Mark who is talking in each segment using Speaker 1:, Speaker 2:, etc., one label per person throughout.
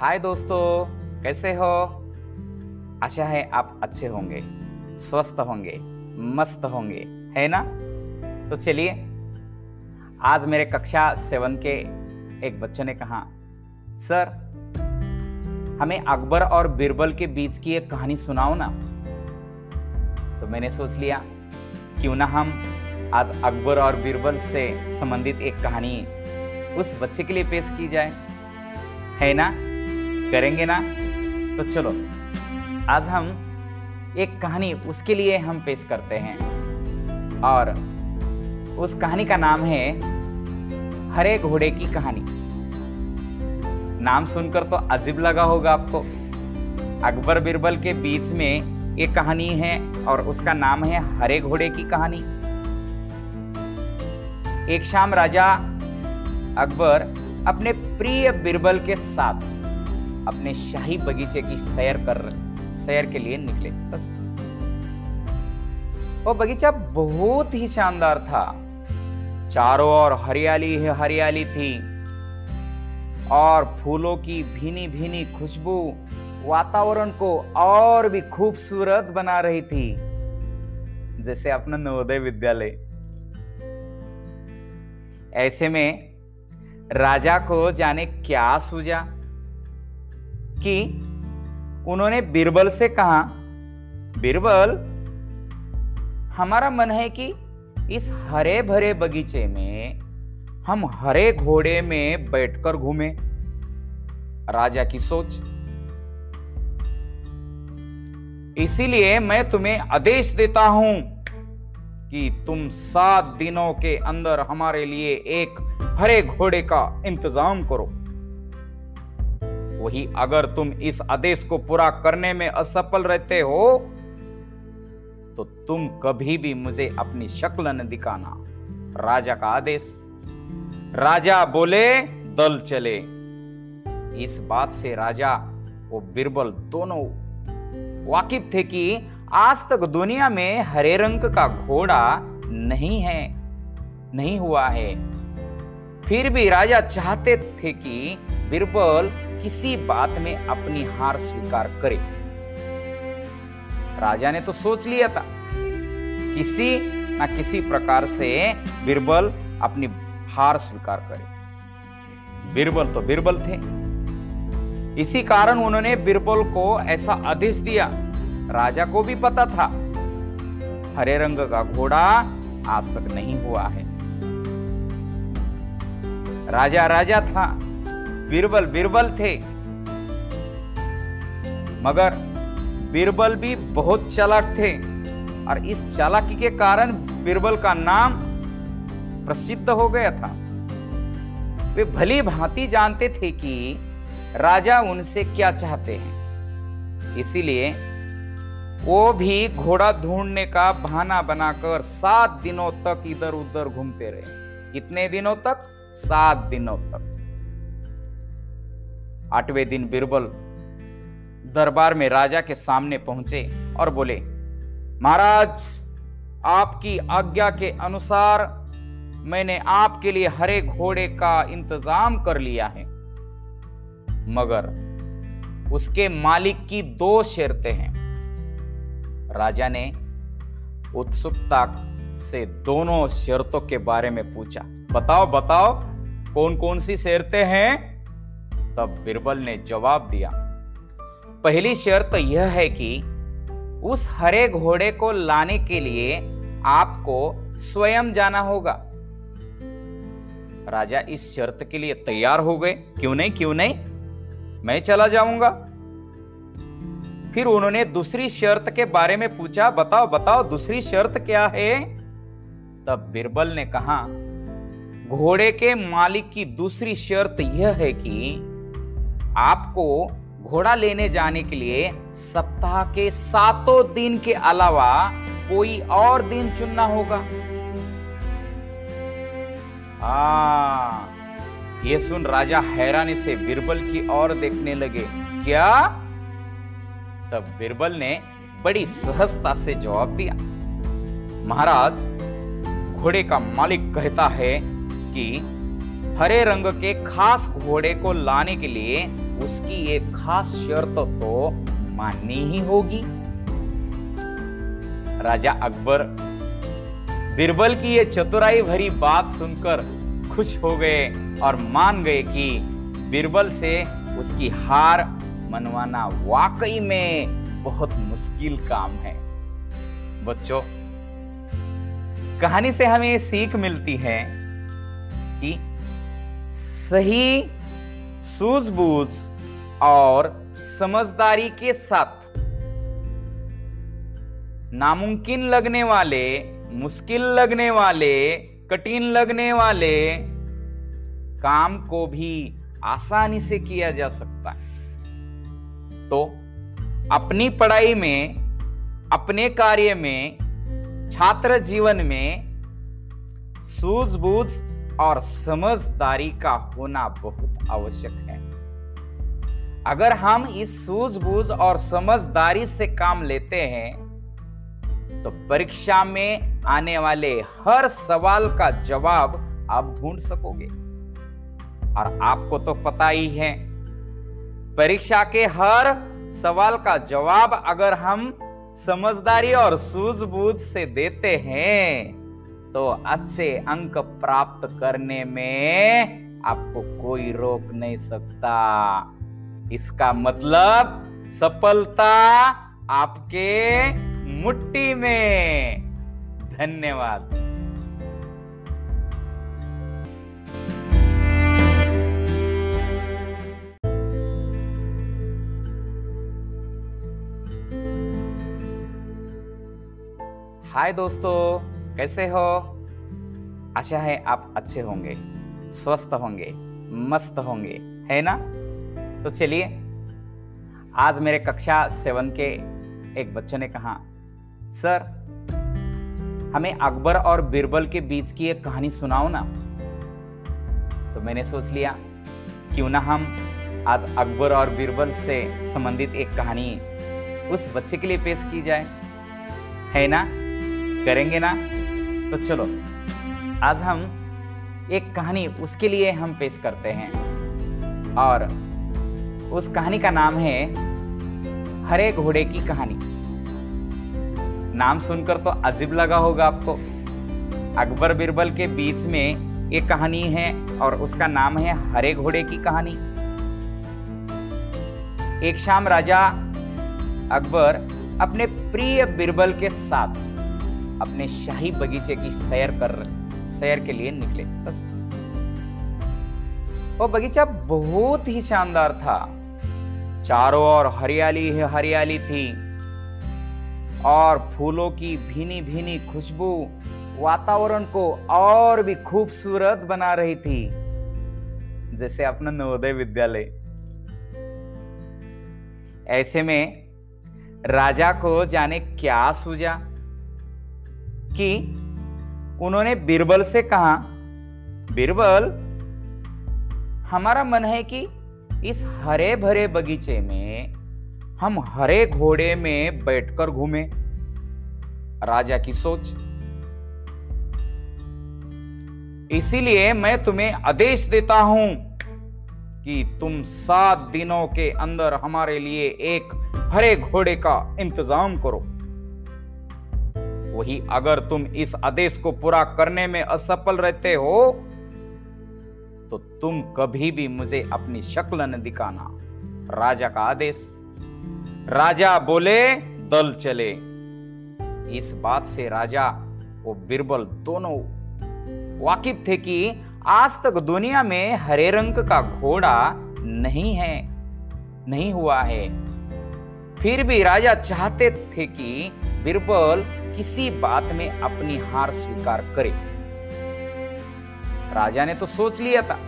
Speaker 1: हाय दोस्तों, कैसे हो? आशा है आप अच्छे होंगे, स्वस्थ होंगे, मस्त होंगे, है ना? तो चलिए, आज मेरे कक्षा सेवन के एक बच्चे ने कहा, सर, हमें अकबर और बीरबल के बीच की एक कहानी सुनाओ ना। तो मैंने सोच लिया, क्यों ना हम आज अकबर और बीरबल से संबंधित एक कहानी उस बच्चे के लिए पेश की जाए, है ना? करेंगे ना तो चलो, आज हम एक कहानी उसके लिए हम पेश करते हैं। और उस कहानी का नाम है, हरे घोड़े की कहानी। नाम सुनकर तो अजीब लगा होगा आपको। अकबर बिरबल के बीच में एक कहानी है और उसका नाम है हरे घोड़े की कहानी। एक शाम राजा अकबर अपने प्रिय बिरबल के साथ अपने शाही बगीचे की सैर कर, सैर के लिए निकले। वो बगीचा बहुत ही शानदार था। चारों ओर हरियाली ही हरियाली थी। और फूलों की भीनी भीनी खुशबू वातावरण को और भी खूबसूरत बना रही थी। जैसे अपना नवोदय विद्यालय। ऐसे में राजा को जाने क्या सूझा? कि उन्होंने बीरबल से कहा, बीरबल, हमारा मन है कि इस हरे भरे बगीचे में हम हरे घोड़े में बैठकर घूमें। राजा की सोच। इसीलिए मैं तुम्हें आदेश देता हूँ कि तुम सात दिनों के अंदर हमारे लिए एक हरे घोड़े का इंतज़ाम करो। वही अगर तुम इस आदेश को पूरा करने में असफल रहते हो तो तुम कभी भी मुझे अपनी शक्ल न दिखाना। राजा का आदेश। राजा बोले, दल चले। इस बात से राजा वो बिरबल दोनों वाकिफ थे कि आज तक दुनिया में हरे रंग का घोड़ा नहीं है, नहीं हुआ है। फिर भी राजा चाहते थे कि बिरबल किसी बात में अपनी हार स्वीकार करे। राजा ने तो सोच लिया था। किसी ना किसी प्रकार से बीरबल अपनी हार स्वीकार करे। बिरबल तो बिरबल थे। इसी कारण उन्होंने बीरबल को ऐसा आदेश दिया। राजा को भी पता था। हरे रंग का घोड़ा आज तक नहीं हुआ है। राजा राजा था। बीरबल बीरबल थे। मगर बीरबल भी बहुत चालाक थे और इस चालाकी के कारण बीरबल का नाम प्रसिद्ध हो गया था। वे भली भांति जानते थे कि राजा उनसे क्या चाहते हैं। इसीलिए वो भी घोड़ा ढूँढने का बहाना बनाकर सात दिनों तक इधर उधर घूमते रहे। कितने दिनों तक? सात दिनों तक। आठवें दिन बीरबल दरबार में राजा के सामने पहुँचे और बोले, महाराज, आपकी आज्ञा के अनुसार मैंने आपके लिए हरे घोड़े का इंतज़ाम कर लिया है। मगर उसके मालिक की दो शर्तें हैं। राजा ने उत्सुकता से दोनों शर्तों के बारे में पूछा, बताओ बताओ कौन कौन सी शर्तें हैं? तब बिरबल ने जवाब दिया, पहली शर्त यह है कि उस हरे घोड़े को लाने के लिए आपको स्वयं जाना होगा। राजा इस शर्त के लिए तैयार हो गए। क्यों नहीं क्यों नहीं? मैं चला जाऊँगा। फिर उन्होंने दूसरी शर्त के बारे में पूछा, बताओ बताओ, दूसरी शर्त क्या है? तब बिरबल ने कहा, घोड़े के मालिक की दूसरी शर्त यह है कि आपको घोड़ा लेने जाने के लिए सप्ताह के सातों दिन के अलावा कोई और दिन चुनना होगा। आ, ये सुन राजा हैरानी से बिरबल की ओर देखने लगे। क्या? तब बिरबल ने बड़ी सहजता से जवाब दिया। महाराज घोड़े का मालिक कहता है कि हरे रंग के खास घोड़े को लाने के लिए उसकी एक खास शर्त तो माननी ही होगी। राजा अकबर बिरबल की ये चतुराई भरी बात सुनकर खुश हो गए और मान गए कि बिरबल से उसकी हार मनवाना वाकई में बहुत मुश्किल काम है। बच्चों, कहानी से हमें सीख मिलती है कि सही सूझबूझ और समझदारी के साथ। नामुमकिन लगने वाले, मुश्किल लगने वाले, कठिन लगने वाले काम को भी आसानी से किया जा सकता है। तो अपनी पढ़ाई में, अपने कार्य में, छात्र जीवन में सूझबूझ और समझदारी का होना बहुत आवश्यक है। अगर हम इस सूझबूझ और समझदारी से काम लेते हैं तो परीक्षा में आने वाले हर सवाल का जवाब आप ढूंढ सकोगे। और आपको तो पता ही है, परीक्षा के हर सवाल का जवाब अगर हम समझदारी और सूझबूझ से देते हैं तो अच्छे अंक प्राप्त करने में आपको कोई रोक नहीं सकता। इसका मतलब सफलता आपके मुट्ठी में। धन्यवाद। हाय दोस्तों। कैसे हो? आशा है आप अच्छे होंगे, स्वस्थ होंगे, मस्त होंगे, है ना? तो चलिए, आज मेरे कक्षा सेवन के एक बच्चे ने कहा, सर, हमें अकबर और बिरबल के बीच की एक कहानी सुनाओ ना। तो मैंने सोच लिया, क्यों ना हम आज अकबर और बिरबल से संबंधित एक कहानी उस बच्चे के लिए पेश की जाए, है ना? करेंगे ना? तो चलो, आज हम एक कहानी उसके लिए हम पेश करते हैं। और उस कहानी का नाम है, हरे घोड़े की कहानी। नाम सुनकर तो अजीब लगा होगा आपको। अकबर बिरबल के बीच में एक कहानी है और उसका नाम है हरे घोड़े की कहानी। एक शाम राजा अकबर अपने प्रिय बिरबल के साथ अपने शाही बगीचे की सैर कर, सैर के लिए निकले। वो बगीचा बहुत ही शानदार था। चारों ओर हरियाली ही हरियाली थी। और फूलों की भीनी भीनी खुशबू वातावरण को और भी खूबसूरत बना रही थी, जैसे अपना नवोदय विद्यालय। ऐसे में राजा को जाने क्या सूझा? कि उन्होंने बीरबल से कहा, बीरबल, हमारा मन है कि इस हरे भरे बगीचे में हम हरे घोड़े में बैठकर घूमे। राजा की सोच। इसीलिए मैं तुम्हें आदेश देता हूँ कि तुम सात दिनों के अंदर हमारे लिए एक हरे घोड़े का इंतज़ाम करो। वही अगर तुम इस आदेश को पूरा करने में असफल रहते हो तो तुम कभी भी मुझे अपनी शक्ल न दिखाना। राजा का आदेश। राजा बोले, दल चले। इस बात से राजा वो बिरबल दोनों वाकिफ थे कि आज तक दुनिया में हरे रंग का घोड़ा नहीं है, नहीं हुआ है। फिर भी राजा चाहते थे कि बिरबल किसी बात में अपनी हार स्वीकार करे। राजा ने तो सोच लिया था।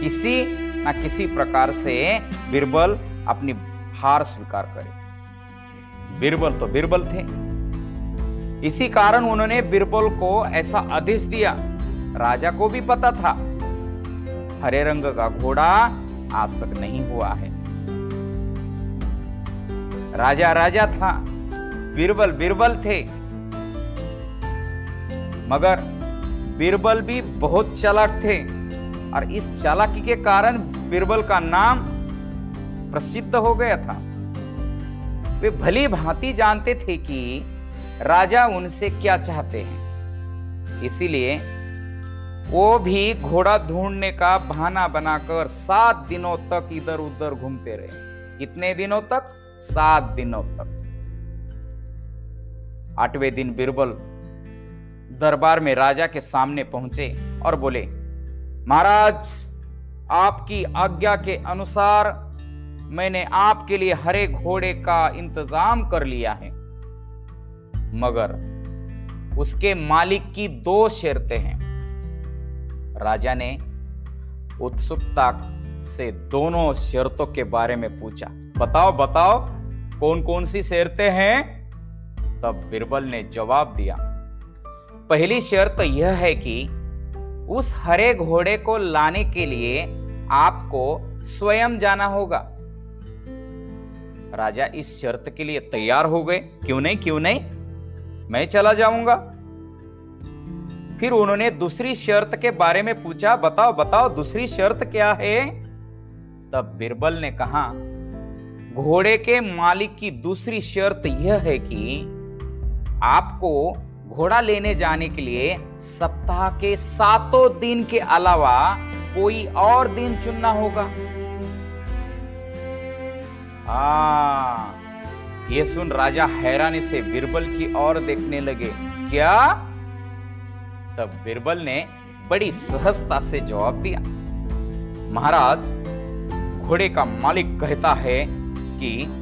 Speaker 1: किसी ना किसी प्रकार से बीरबल अपनी हार स्वीकार करे। बिरबल तो बिरबल थे। इसी कारण उन्होंने बीरबल को ऐसा आदेश दिया। राजा को भी पता था। हरे रंग का घोड़ा आज तक नहीं हुआ है। राजा राजा था। बीरबल बीरबल थे। मगर बीरबल भी बहुत चालाक थे और इस चालाकी के कारण बीरबल का नाम प्रसिद्ध हो गया था। वे भली भांति जानते थे कि राजा उनसे क्या चाहते हैं। इसीलिए वो भी घोड़ा ढूँढने का बहाना बनाकर सात दिनों तक इधर उधर घूमते रहे। कितने दिनों तक? सात दिनों तक। आठवें दिन बीरबल दरबार में राजा के सामने पहुँचे और बोले, महाराज, आपकी आज्ञा के अनुसार मैंने आपके लिए हरे घोड़े का इंतज़ाम कर लिया है। मगर उसके मालिक की दो शर्तें हैं। राजा ने उत्सुकता से दोनों शर्तों के बारे में पूछा, बताओ बताओ कौन कौन सी शर्तें हैं? तब बिरबल ने जवाब दिया, पहली शर्त यह है कि उस हरे घोड़े को लाने के लिए आपको स्वयं जाना होगा। राजा इस शर्त के लिए तैयार हो गए। क्यों नहीं क्यों नहीं? मैं चला जाऊँगा। फिर उन्होंने दूसरी शर्त के बारे में पूछा, बताओ बताओ, दूसरी शर्त क्या है? तब बिरबल ने कहा, घोड़े के मालिक की दूसरी शर्त यह है कि आपको घोड़ा लेने जाने के लिए सप्ताह के सातों दिन के अलावा कोई और दिन चुनना होगा। आ, ये सुन राजा हैरानी से बिरबल की ओर देखने लगे। क्या? तब बिरबल ने बड़ी सहजता से जवाब दिया। महाराज घोड़े का मालिक कहता है कि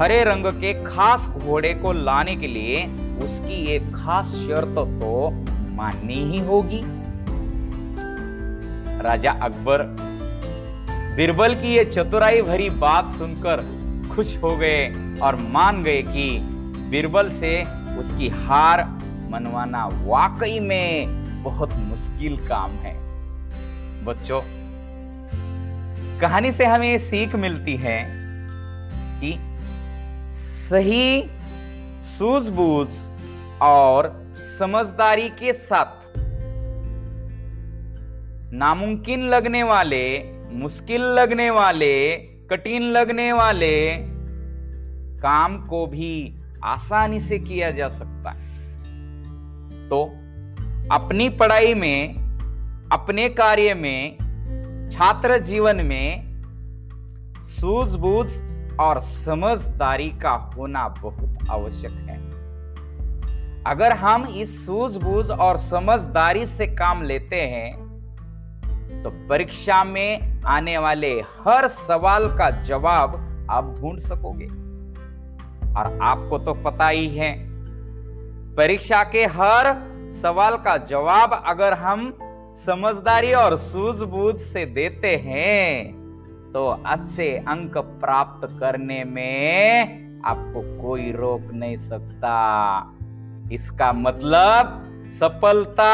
Speaker 1: हरे रंग के खास घोड़े को लाने के लिए उसकी एक खास शर्त तो माननी ही होगी। राजा अकबर, बिरबल की ये चतुराई भरी बात सुनकर खुश हो गए और मान गए कि बिरबल से उसकी हार मनवाना वाकई में बहुत मुश्किल काम है। बच्चों, कहानी से हमें सीख मिलती है कि सही सूझबूझ और समझदारी के साथ। नामुमकिन लगने वाले, मुश्किल लगने वाले, कठिन लगने वाले काम को भी आसानी से किया जा सकता है। तो अपनी पढ़ाई में, अपने कार्य में, छात्र जीवन में सूझबूझ और समझदारी का होना बहुत आवश्यक है। अगर हम इस सूझबूझ और समझदारी से काम लेते हैं तो परीक्षा में आने वाले हर सवाल का जवाब आप ढूंढ सकोगे। और आपको तो पता ही है, परीक्षा के हर सवाल का जवाब अगर हम समझदारी और सूझबूझ से देते हैं तो अच्छे अंक प्राप्त करने में आपको कोई रोक नहीं सकता। इसका मतलब सफलता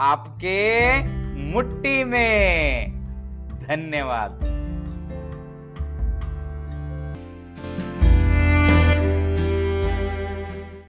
Speaker 1: आपके मुट्ठी में। धन्यवाद।